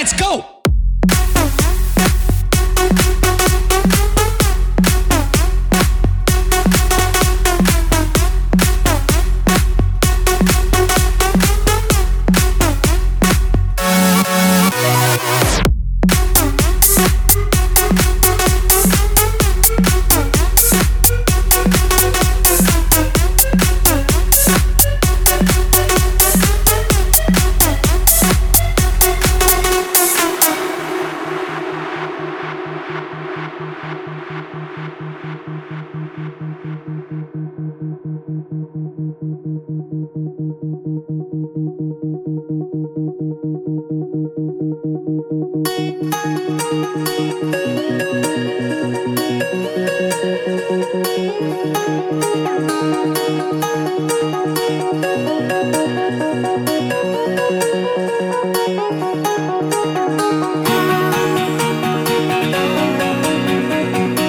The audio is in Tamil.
Let's go. Thank you.